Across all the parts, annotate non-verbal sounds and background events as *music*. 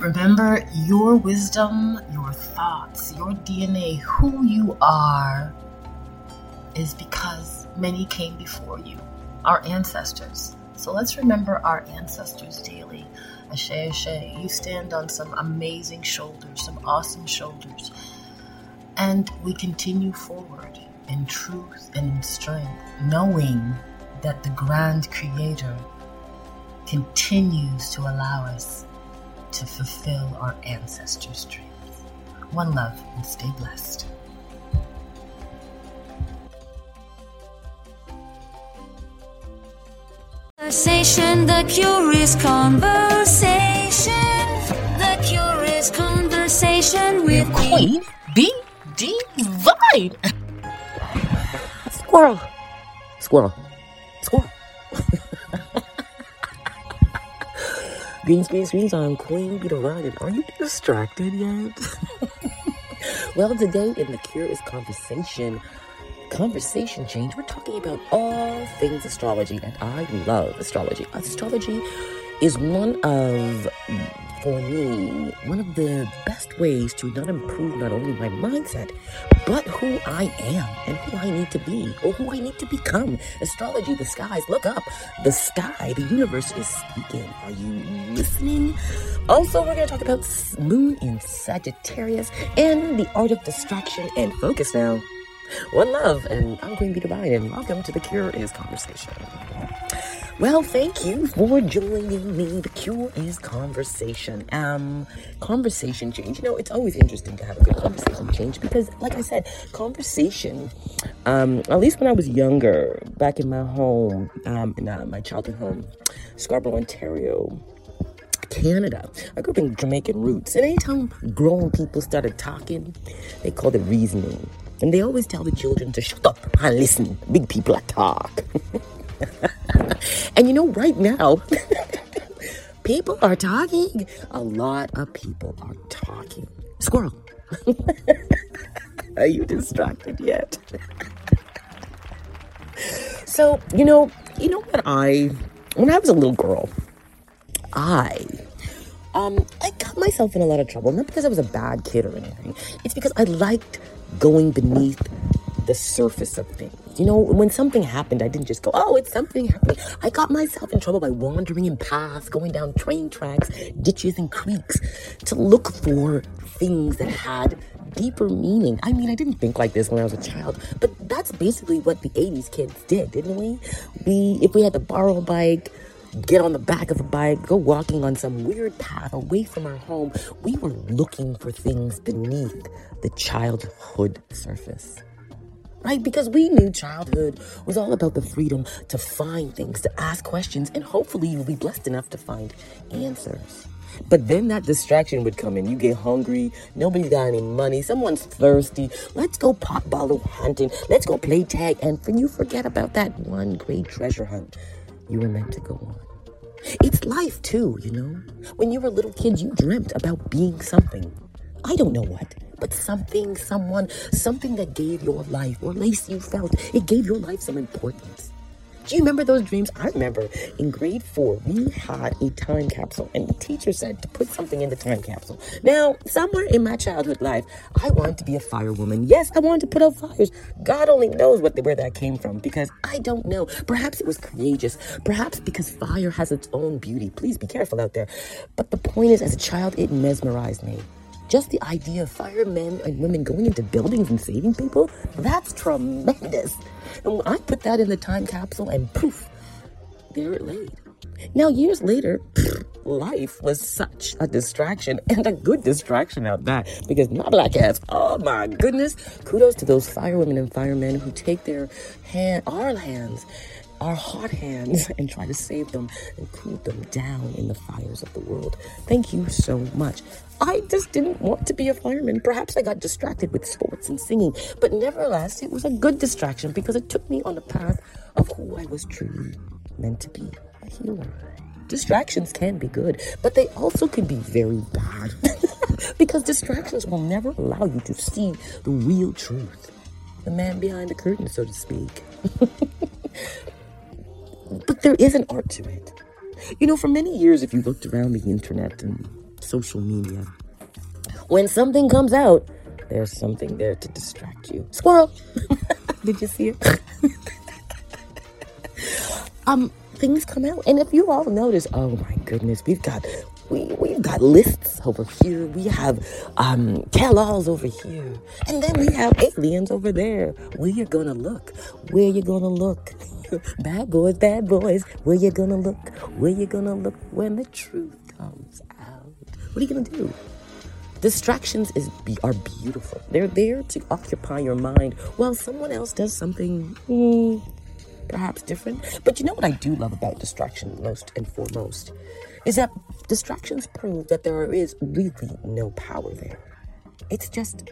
Remember, your wisdom, your thoughts, your DNA, who you are, is because many came before you, our ancestors. So let's remember our ancestors daily. Ashe, Ashe, you stand on some amazing shoulders, some awesome shoulders. And we continue forward in truth and in strength, knowing that the grand creator continues to allow us to fulfill our ancestors' dreams. One love and stay blessed. Conversation, the curious conversation, the curious conversation with Queen B. Divine. Squirrel. Squirrel. Greens, greens, greens. I'm Queen B Divine. Are you distracted yet? *laughs* well, today in the Curious Conversation, conversation change, we're talking about all things astrology, and I love astrology. Astrology is one of, for me, one of the best ways to not improve not only my mindset, but who I am and who I need to be or who I need to become. Astrology, the skies, look up. The sky, the universe is speaking. Are you listening? Also, we're going to talk about moon in Sagittarius and the art of distraction and focus now. One love, and I'm Queen B Divine, and welcome to the Cure Is Conversation. Well, thank you for joining me. The Cure is Conversation. Um, conversation change. You know, it's always interesting to have a good conversation change because, like I said, conversation. Um, at least when I was younger, back in my home, um, in uh, my childhood home, Scarborough, Ontario. Canada. I grew up in Jamaican roots. And anytime grown people started talking, they called it reasoning. And they always tell the children to shut up and listen. Big people are talk. *laughs* and you know, right now, *laughs* people are talking. A lot of people are talking. Squirrel. *laughs* are you distracted yet? so, you know, you know what I when I was a little girl, I um I myself in a lot of trouble. Not because I was a bad kid or anything. It's because I liked going beneath the surface of things. You know, when something happened, I didn't just go, oh, it's something happening. I got myself in trouble by wandering in paths, going down train tracks, ditches, and creeks to look for things that had deeper meaning. I mean, I didn't think like this when I was a child, but that's basically what the 80s kids did, didn't we? We, if we had to borrow a bike, get on the back of a bike, go walking on some weird path away from our home, we were looking for things beneath the childhood surface. Right? Because we knew childhood was all about the freedom to find things, to ask questions, and hopefully you'll be blessed enough to find answers. But then that distraction would come in. You get hungry, nobody's got any money, someone's thirsty. Let's go pot bottle hunting, let's go play tag, and you forget about that one great treasure hunt you were meant to go on. It's life too, you know? When you were little kids, you dreamt about being something. I don't know what, but something, someone, something that gave your life, or at least you felt it gave your life some importance. Do you remember those dreams? I remember in grade four, we had a time capsule, and the teacher said to put something in the time capsule. Now, somewhere in my childhood life, I wanted to be a firewoman. Yes, I wanted to put out fires. God only knows what where that came from because I don't know. Perhaps it was courageous. Perhaps because fire has its own beauty. Please be careful out there. But the point is, as a child, it mesmerized me. Just the idea of firemen and women going into buildings and saving people, that's tremendous. And I put that in the time capsule and poof, there it laid. Now, years later, *laughs* life was such a distraction *laughs* and a good distraction out that because my black ass, oh my goodness, kudos to those firewomen and firemen who take their hand, our hands, our hot hands *laughs* and try to save them and cool them down in the fires of the world. Thank you so much. I just didn't want to be a fireman. Perhaps I got distracted with sports and singing, but nevertheless, it was a good distraction because it took me on the path of who I was truly meant to be a healer. Distractions can be good, but they also can be very bad *laughs* because distractions will never allow you to see the real truth, the man behind the curtain, so to speak. *laughs* but there is an art to it. You know, for many years, if you looked around the internet and social media. When something comes out, there's something there to distract you. Squirrel! *laughs* Did you see it? *laughs* um, things come out. And if you all notice, oh my goodness, we've got we we've got lists over here. We have um tell-alls over here. And then we have aliens over there. Where you gonna look? Where you gonna look? *laughs* bad boys, bad boys. Where you gonna look? Where you gonna look when the truth comes out? What are you gonna do? Distractions is are beautiful. They're there to occupy your mind while someone else does something mm, perhaps different. But you know what I do love about distraction most and foremost is that distractions prove that there is really no power there. It's just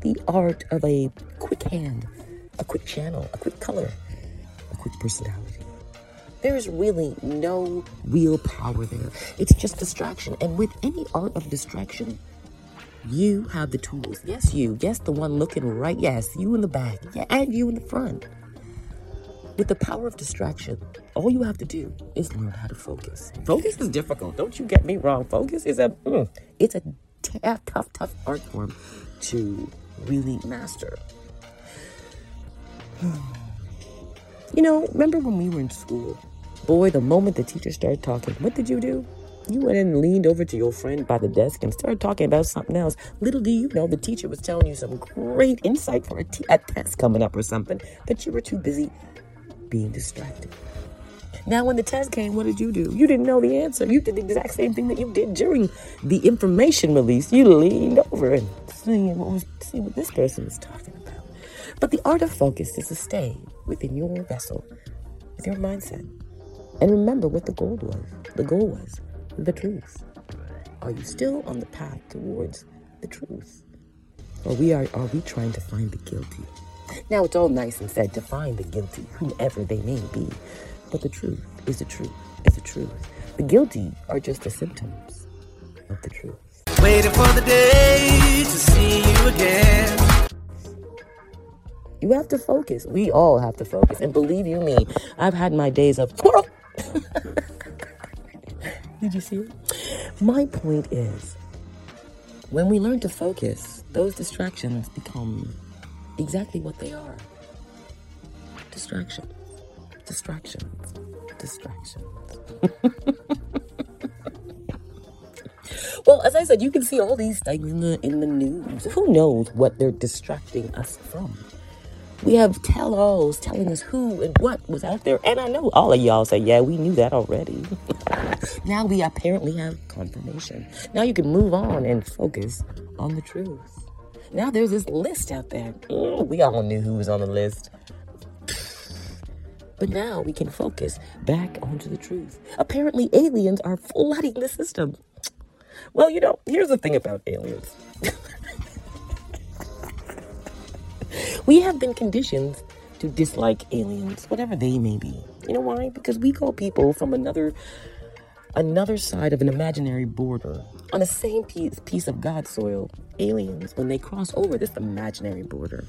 the art of a quick hand, a quick channel, a quick color, a quick personality. There is really no real power there. It's just distraction. And with any art of distraction, you have the tools. Yes, you. Yes, the one looking right. Yes, you in the back. Yeah, and you in the front. With the power of distraction, all you have to do is learn how to focus. Focus is difficult. Don't you get me wrong. Focus is a mm, it's a t- tough, tough art form to really master. *sighs* You know, remember when we were in school? Boy, the moment the teacher started talking, what did you do? You went and leaned over to your friend by the desk and started talking about something else. Little do you know, the teacher was telling you some great insight for a, t- a test coming up or something, but you were too busy being distracted. Now, when the test came, what did you do? You didn't know the answer. You did the exact same thing that you did during the information release. You leaned over and see what, was, see what this person was talking about. But the art of focus is to stay within your vessel, with your mindset, and remember what the goal was. The goal was the truth. Are you still on the path towards the truth? Or we are are we trying to find the guilty? Now it's all nice and said to find the guilty, whomever they may be. But the truth is the truth is the truth. The guilty are just the symptoms of the truth. Waiting for the day to see you again. You have to focus. We all have to focus. And believe you me, I've had my days of. *laughs* Did you see it? My point is, when we learn to focus, those distractions become exactly what they are. Distractions. Distractions. Distractions. *laughs* well, as I said, you can see all these things in the in the news. Who knows what they're distracting us from? We have tell-alls telling us who and what was out there. And I know all of y'all say, yeah, we knew that already. *laughs* now we apparently have confirmation. Now you can move on and focus on the truth. Now there's this list out there. We all knew who was on the list. But now we can focus back onto the truth. Apparently, aliens are flooding the system. Well, you know, here's the thing about aliens. *laughs* we have been conditioned to dislike aliens, whatever they may be. You know why? Because we call people from another another side of an imaginary border on the same piece, piece of God's soil, aliens, when they cross over this imaginary border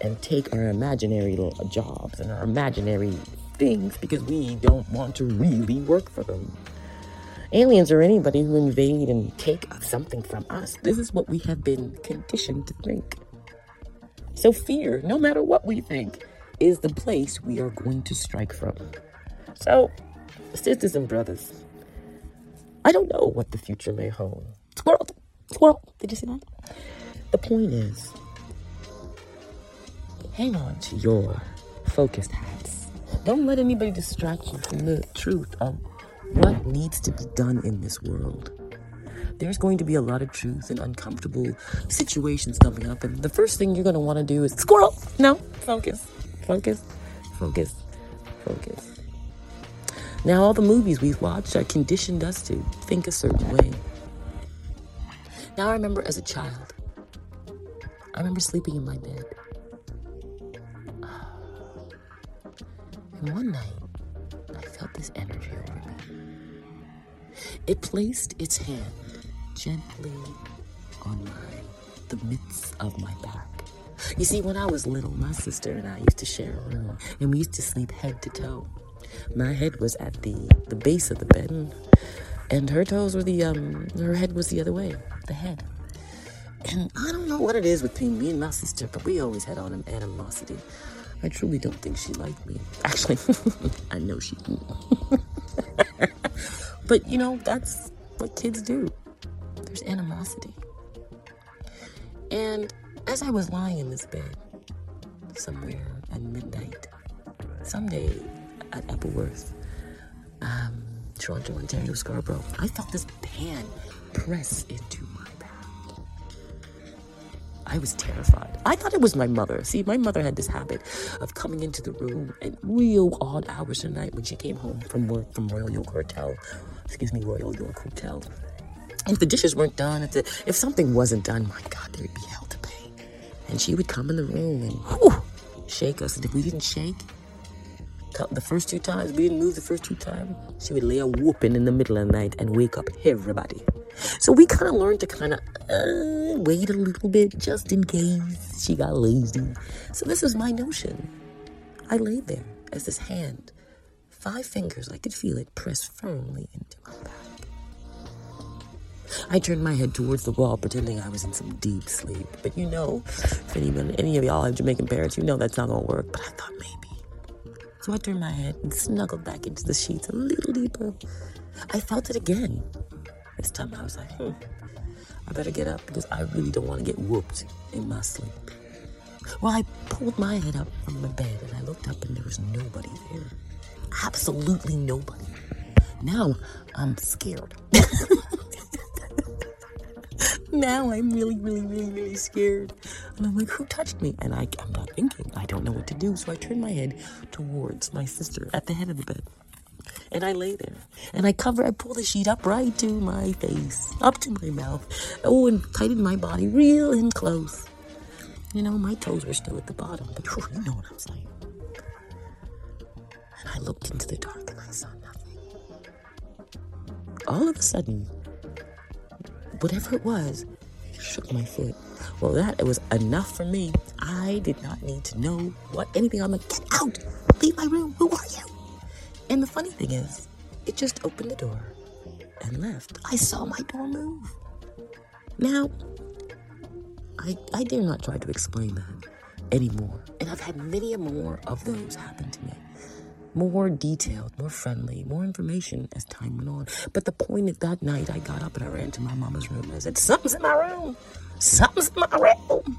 and take our imaginary jobs and our imaginary things because we don't want to really work for them. Aliens are anybody who invade and take something from us. This is what we have been conditioned to think. So, fear, no matter what we think, is the place we are going to strike from. So, sisters and brothers, I don't know what the future may hold. Squirrel, squirrel, did you see that? The point is, hang on to your focused hats. Don't let anybody distract you from the truth of what needs to be done in this world. There's going to be a lot of truth and uncomfortable situations coming up, and the first thing you're going to want to do is squirrel. No, focus, focus, focus, focus. Now, all the movies we've watched are conditioned us to think a certain way. Now, I remember as a child, I remember sleeping in my bed. And one night, I felt this energy over me. It placed its hand gently on my the midst of my back. You see, when I was little, my sister and I used to share a room, and we used to sleep head to toe. My head was at the, the base of the bed, and her toes were the um her head was the other way the head. And i don't know what it is between me and my sister but we always had on an animosity. I truly don't think she liked me actually. *laughs* I know she didn't. *laughs* But you know that's what kids do. There's animosity. And as i was lying in this bed somewhere at midnight someday at Appleworth, um, Toronto, Ontario, Scarborough, I felt this pan press into my back. I was terrified. I thought it was my mother. See, my mother had this habit of coming into the room at real odd hours of night when she came home from work from Royal York Hotel. Excuse me, Royal York Hotel. If the dishes weren't done, if the, if something wasn't done, my God, there'd be hell to pay. And she would come in the room and whew, shake us. And if we didn't shake, the first two times, we didn't move the first two times, she would lay a whooping in the middle of the night and wake up everybody. So we kind of learned to kind of uh, wait a little bit just in case she got lazy. So this is my notion. I lay there as this hand, five fingers, I could feel it press firmly into my back. I turned my head towards the wall, pretending I was in some deep sleep. But you know, if anyone, any of y'all have Jamaican parents, you know that's not gonna work. But I thought maybe. So I turned my head and snuggled back into the sheets a little deeper. I felt it again. This time I was like, hmm, I better get up because I really don't want to get whooped in my sleep. Well, I pulled my head up from the bed and I looked up and there was nobody there. Absolutely nobody. Now I'm scared. *laughs* now I'm really, really, really, really scared. And I'm like, who touched me? And I, I'm not thinking. I don't know what to do. So I turn my head towards my sister at the head of the bed. And I lay there. And I cover, I pull the sheet up right to my face, up to my mouth. Oh, and tighten my body real and close. You know, my toes were still at the bottom, but whew, *laughs* you know what I'm saying. And I looked into the dark and I saw nothing. All of a sudden, whatever it was, shook my foot. Well, that was enough for me. I did not need to know what anything. I'm like, get out! Leave my room! Who are you? And the funny thing is, it just opened the door and left. I saw my door move. Now, I, I dare not try to explain that anymore. And I've had many more of those happen to me. More detailed, more friendly, more information as time went on. But the point is that night I got up and I ran to my mama's room and I said, Something's in my room. Something's in my room.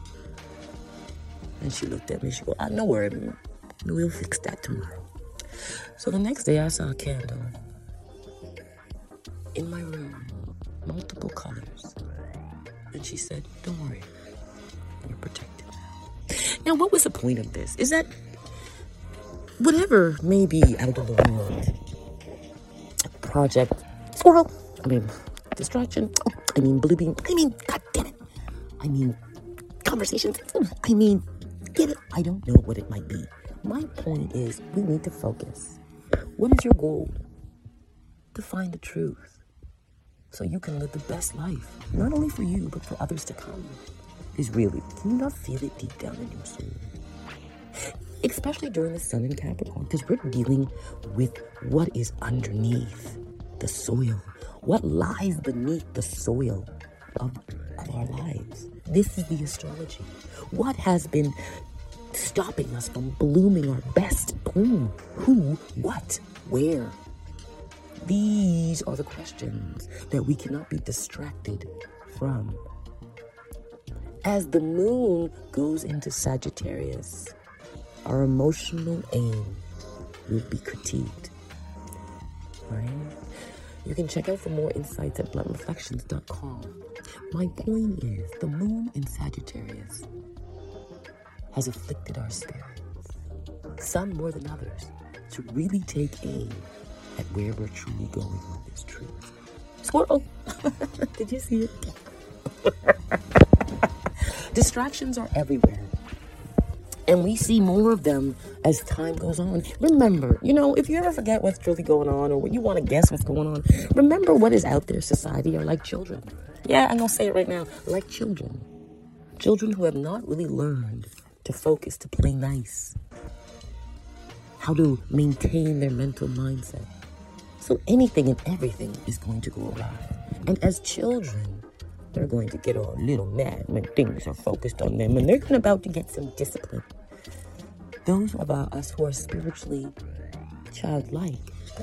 And she looked at me. She goes, I know where it is. We'll fix that tomorrow. So the next day I saw a candle in my room, multiple colors. And she said, Don't worry, you're protected. Now, what was the point of this? Is that whatever may be out of the world, project squirrel, I mean, distraction, oh, I mean, beam, I mean, god damn it, I mean, conversations, I mean, get it? I don't know what it might be. My point is, we need to focus. What is your goal? To find the truth so you can live the best life, not only for you, but for others to come. Is really, can you not feel it deep down in your soul? Especially during the sun in Capricorn, because we're dealing with what is underneath the soil, what lies beneath the soil of, of our lives. This is the astrology. What has been stopping us from blooming our best bloom? Who, what, where? These are the questions that we cannot be distracted from. As the moon goes into Sagittarius, our emotional aim will be critiqued. Right? You can check out for more insights at bluntReflections.com. My point is, the moon in Sagittarius has afflicted our spirits, some more than others, to really take aim at where we're truly going with this truth. Squirrel! *laughs* Did you see it? *laughs* Distractions are everywhere. And we see more of them as time goes on. Remember, you know, if you ever forget what's truly going on or what you want to guess what's going on, remember what is out there. Society are like children. Yeah, I'm going to say it right now like children. Children who have not really learned to focus, to play nice, how to maintain their mental mindset. So anything and everything is going to go awry. And as children, they're going to get all little mad when things are focused on them and they're about to get some discipline. Those of us who are spiritually childlike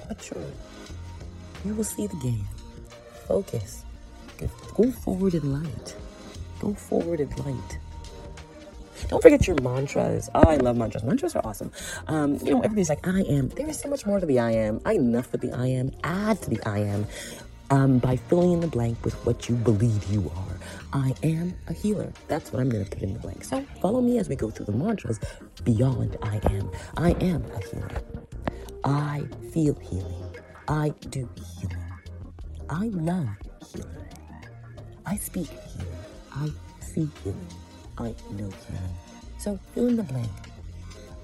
mature, you will see the game. Focus. Go forward in light. Go forward in light. Don't forget your mantras. Oh, I love mantras. Mantras are awesome. Um, you know, everybody's like, I am. There is so much more to the I am. I enough with the I am. Add to the I am um, by filling in the blank with what you believe you are. I am a healer. That's what I'm going to put in the blank. So follow me as we go through the mantras beyond I am. I am a healer. I feel healing. I do healing. I love healing. I speak healing. I see healing. I know healing. So fill in the blank.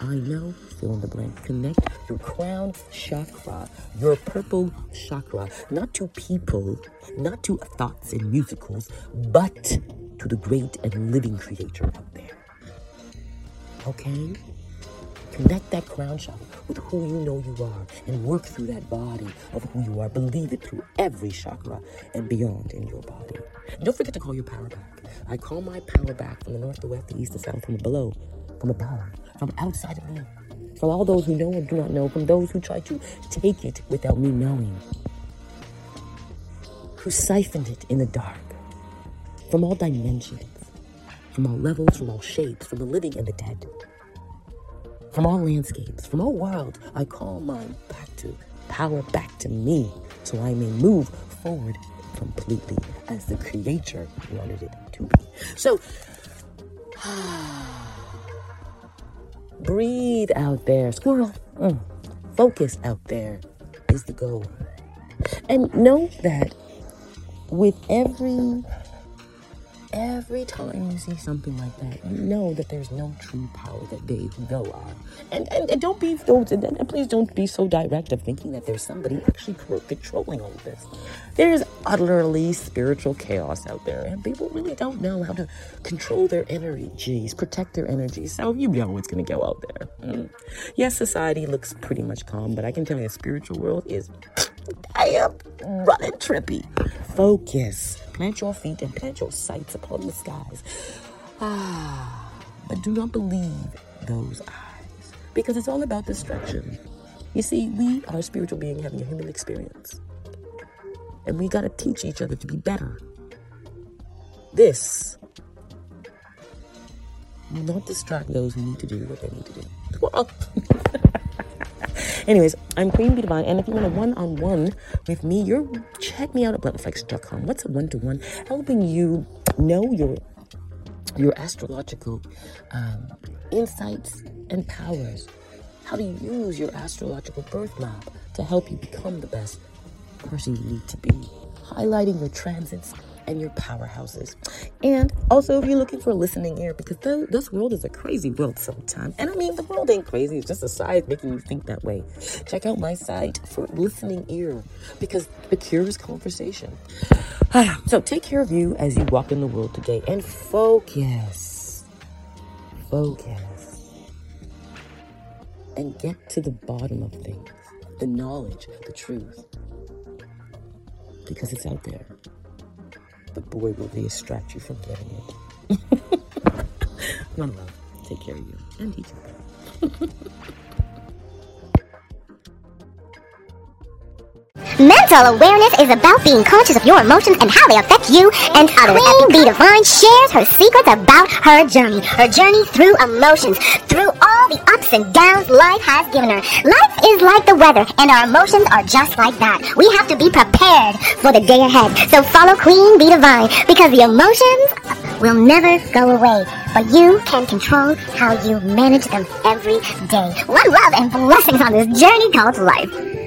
I know, fill in the blank. Connect your crown chakra, your purple chakra, not to people, not to thoughts and musicals, but to the great and living creator up there. Okay? Connect that crown chakra with who you know you are and work through that body of who you are. Believe it through every chakra and beyond in your body. And don't forget to call your power back. I call my power back from the north, the west, the east, the south, from below, from above, from outside of me. From all those who know and do not know, from those who try to take it without me knowing, who siphoned it in the dark, from all dimensions, from all levels, from all shapes, from the living and the dead from all landscapes, from all worlds, I call mine back to power back to me so I may move forward completely as the creator wanted it to be. So, *sighs* ah, breathe out there, squirrel. Mm. Focus out there is the goal. And know that with every every time you see something like that, you know that there's no true power that they who go are. And, and, and don't be, don't, and, and please don't be so direct of thinking that there's somebody actually controlling all this. There's utterly spiritual chaos out there, and people really don't know how to control their energies, protect their energies. So you know what's going to go out there. Mm. Yes, society looks pretty much calm, but I can tell you the spiritual world is damn running trippy. Focus. Plant your feet and plant your sights upon the skies. Ah, but do not believe those eyes because it's all about destruction. You see, we are a spiritual being having a human experience. And we got to teach each other to be better. This will not distract those who need to do what they need to do. Well, *laughs* Anyways, I'm Queen B Divine, and if you want a one-on-one with me, you're check me out at bluntflex.com. What's a one-to-one? Helping you know your your astrological um, insights and powers. How to use your astrological birth map to help you become the best person you need to be. Highlighting your transits and your powerhouses. And also, if you're looking for a listening ear, because th- this world is a crazy world sometimes. And I mean, the world ain't crazy, it's just a side making you think that way. Check out my site for listening ear, because the cure is conversation. *sighs* so take care of you as you walk in the world today and focus. Focus. And get to the bottom of things the knowledge, the truth. Because it's out there but boy, will they distract you from getting it. *laughs* One love. Take care of you and each other. *laughs* Mental awareness is about being conscious of your emotions and how they affect you and others. Queen B Divine shares her secrets about her journey, her journey through emotions, through all the ups and downs life has given her. Life is like the weather, and our emotions are just like that. We have to be prepared for the day ahead. So follow Queen B Divine because the emotions will never go away, but you can control how you manage them every day. One love and blessings on this journey called life.